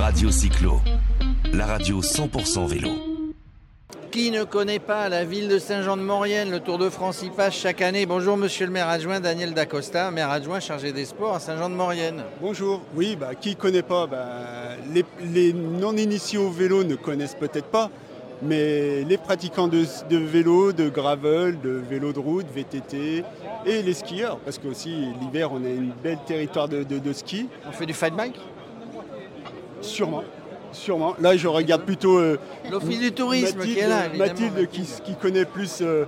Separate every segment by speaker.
Speaker 1: Radio Cyclo, la radio 100% vélo.
Speaker 2: Qui ne connaît pas la ville de Saint-Jean-de-Maurienne? Le Tour de France y passe chaque année. Bonjour monsieur le maire adjoint Daniel Dacosta, maire adjoint chargé des sports à Saint-Jean-de-Maurienne.
Speaker 3: Bonjour. Oui, bah, qui ne connaît pas? Bah, les, les non-initiés au vélo ne connaissent peut-être pas, mais les pratiquants de, de vélo, de gravel, de vélo de route, VTT et les skieurs, parce qu'aussi l'hiver on a une belle territoire de, de- de ski,
Speaker 2: On fait du fight bike?
Speaker 3: Sûrement. Sûrement. Là, je regarde plutôt euh,
Speaker 2: L'office du tourisme
Speaker 3: Mathilde,
Speaker 2: qui est là. évidemment.
Speaker 3: Mathilde qui, qui connaît plus. euh,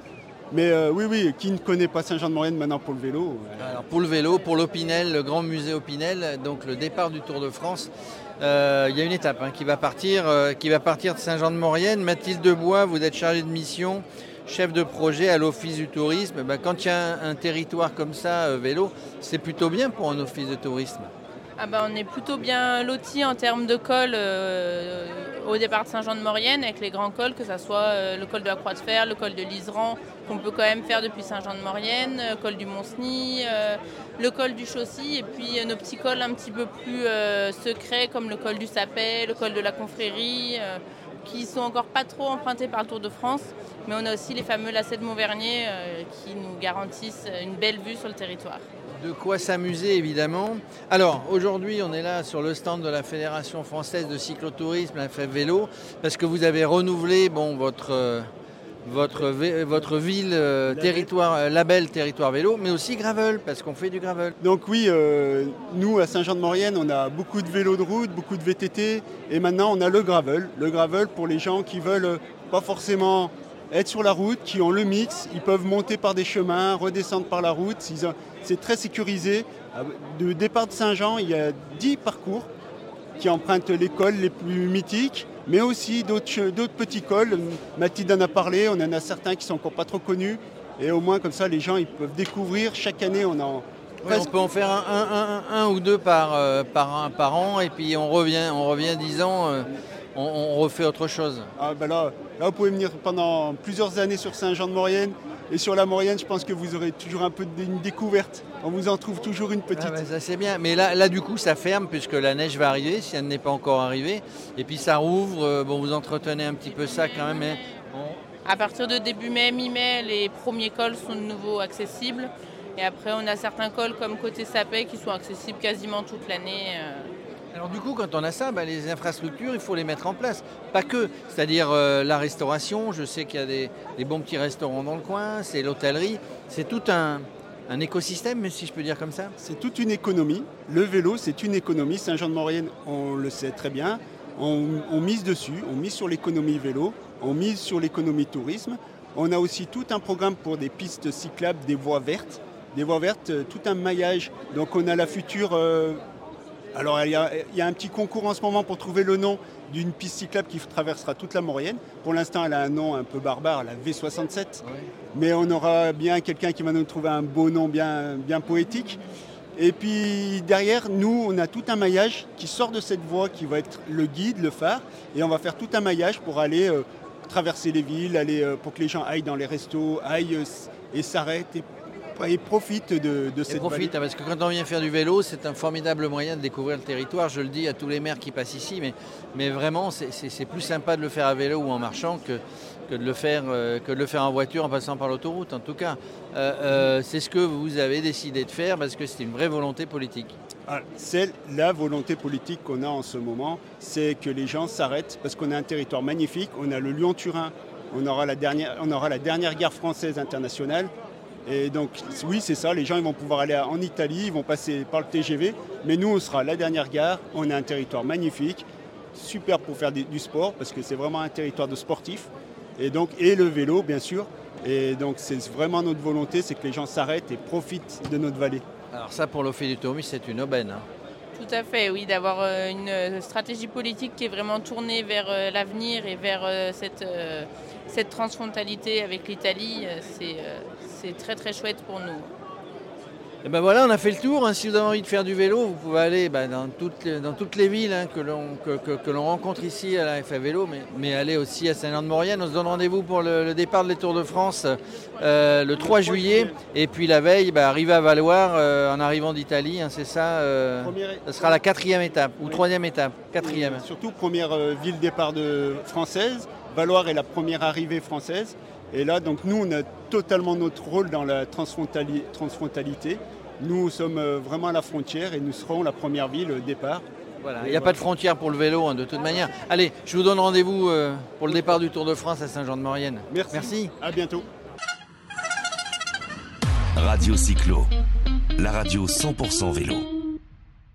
Speaker 3: mais euh, oui, oui, qui ne connaît pas Saint-Jean-de-Maurienne maintenant pour le vélo euh,
Speaker 2: Alors, pour le vélo, pour l'Opinel, le grand musée Opinel, donc le départ du Tour de France, euh, il y a une étape hein, qui, va partir, euh, qui va partir de Saint-Jean-de-Maurienne. Mathilde Debois, vous êtes chargée de mission, chef de projet à l'Office du tourisme. Ben, quand il y a un, un territoire comme ça, euh, vélo, c'est plutôt bien pour un office de tourisme.
Speaker 4: Ah bah, on est plutôt bien lotis en termes de cols euh, au départ de Saint-Jean-de-Maurienne avec les grands cols, que ce soit euh, le col de la Croix de Fer, le col de l'Iseran, qu'on peut quand même faire depuis Saint-Jean-de-Maurienne, le col du Mont-Cenis, euh, le col du Chaussy, et puis euh, nos petits cols un petit peu plus euh, secrets comme le col du Sapet, le col de la Confrérie, euh, qui sont encore pas trop empruntés par le Tour de France. Mais on a aussi les fameux lacets de Montvernier euh, qui nous garantissent une belle vue sur le territoire.
Speaker 2: De quoi s'amuser évidemment. Alors aujourd'hui on est là sur le stand de la Fédération française de cyclotourisme, la FF Vélo, parce que vous avez renouvelé bon, votre, euh, votre, vé- votre ville, euh,
Speaker 3: Label.
Speaker 2: territoire, euh, label territoire vélo, mais aussi gravel, parce qu'on fait du gravel.
Speaker 3: Donc oui, euh, nous à Saint-Jean-de-Maurienne, on a beaucoup de vélos de route, beaucoup de VTT, et maintenant on a le gravel. Le gravel pour les gens qui veulent euh, pas forcément être sur la route, qui ont le mix, ils peuvent monter par des chemins, redescendre par la route. C'est très sécurisé. Euh, De départ de Saint-Jean, il y a 10 parcours qui empruntent les cols les plus mythiques, mais aussi d'autres petits cols. Mathilde en a parlé, on en a certains qui sont encore pas trop connus. Et au moins comme ça, les gens ils peuvent découvrir. Chaque année, on en
Speaker 2: on peut en faire un, un- un- un ou deux par, euh, par an, et puis on revient, on revient 10 ans, euh, on, on refait autre chose.
Speaker 3: Ah ben là, là, vous pouvez venir pendant plusieurs années sur Saint-Jean-de-Maurienne. Et sur la Maurienne, je pense que vous aurez toujours un peu de- une découverte. On vous en trouve toujours une petite.
Speaker 2: Ah ouais, ça c'est bien. Mais là, là, du coup, ça ferme puisque la neige va arriver, si elle n'est pas encore arrivée. Et puis ça rouvre. euh, Bon, vous entretenez un petit peu ça quand même. mais on-
Speaker 4: À partir de début mai, mi-mai, les premiers cols sont de nouveau accessibles. Et après, on a certains cols comme côté Sapet qui sont accessibles quasiment toute l'année.
Speaker 2: Alors du coup, quand on a ça, bah, les infrastructures, il faut les mettre en place. Pas que, c'est-à-dire euh, la restauration. Je sais qu'il y a des, bons petits restaurants dans le coin, c'est l'hôtellerie. C'est tout un, écosystème, si je peux dire comme ça.
Speaker 3: C'est toute une économie. Le vélo, c'est une économie. Saint-Jean-de-Maurienne, on le sait très bien. On, on mise dessus, on mise sur l'économie vélo, on mise sur l'économie tourisme. On a aussi tout un programme pour des pistes cyclables, des voies vertes. Des voies vertes, euh, tout un maillage. Donc on a la future... euh, alors il y, a, il y a un petit concours en ce moment pour trouver le nom d'une piste cyclable qui traversera toute la Maurienne. Pour l'instant, elle a un nom un peu barbare, la V67. Mais on aura bien quelqu'un qui va nous trouver un beau nom bien, bien poétique. Et puis derrière, nous, on a tout un maillage qui sort de cette voie qui va être le guide, le phare. Et on va faire tout un maillage pour aller euh, traverser les villes, aller, euh, pour que les gens aillent dans les restos, aillent euh, et s'arrêtent et, et profitent de, de
Speaker 2: Et
Speaker 3: cette
Speaker 2: profite, hein, parce que quand on vient faire du vélo, c'est un formidable moyen de découvrir le territoire. Je le dis à tous les maires qui passent ici, mais, mais vraiment, c'est- plus sympa de le faire à vélo ou en marchant que, que, de, le faire, euh, que de le faire en voiture en passant par l'autoroute. En tout cas, euh, euh, c'est ce que vous avez décidé de faire parce que c'est une vraie volonté politique.
Speaker 3: Ah, C'est la volonté politique qu'on a en ce moment, c'est que les gens s'arrêtent parce qu'on a un territoire magnifique, on a le Lyon-Turin, on aura la dernière, on aura la dernière gare française internationale. Et donc oui, c'est ça, les gens ils vont pouvoir aller en Italie, ils vont passer par le TGV, mais nous on sera la dernière gare, on a un territoire magnifique, super pour faire du sport parce que c'est vraiment un territoire de sportifs. Et donc et le vélo bien sûr. Et donc c'est vraiment notre volonté, c'est que les gens s'arrêtent et profitent de notre vallée.
Speaker 2: Alors ça, pour tourisme, c'est une aubaine. hein.
Speaker 4: Tout à fait, oui, d'avoir euh, une euh, stratégie politique qui est vraiment tournée vers euh, l'avenir et vers cette, cette transfrontalité avec l'Italie, c'est très très chouette pour nous.
Speaker 2: Et ben voilà, on a fait le tour. hein. Si vous avez envie de faire du vélo, vous pouvez aller bah, dans, toutes, les- dans toutes les villes hein, que l'on que, que- que l'on rencontre ici à la FA Vélo, mais, mais aller aussi à Saint-Jean-de-Maurienne. On se donne rendez-vous pour le, le départ de les Tours de France euh, le 3 juillet. Et puis la veille, bah, arriver à Valoir euh, en arrivant d'Italie. hein, c'est ça. euh, ce sera la quatrième étape ou troisième étape. Quatrième.
Speaker 3: Et Surtout première ville départ de française. Valoir est la première arrivée française. Et là, donc nous, on a totalement notre rôle dans la transfrontali- transfrontalité. Nous sommes euh, vraiment à la frontière et nous serons la première ville euh, départ.
Speaker 2: Voilà, il n'y a pas de frontière pour le vélo hein, de toute manière. Allez, je vous donne rendez-vous euh, pour le départ du Tour de France à Saint-Jean-de-Maurienne.
Speaker 3: Merci.
Speaker 2: Merci.
Speaker 3: À bientôt.
Speaker 1: Radio Cyclo, la radio 100% vélo.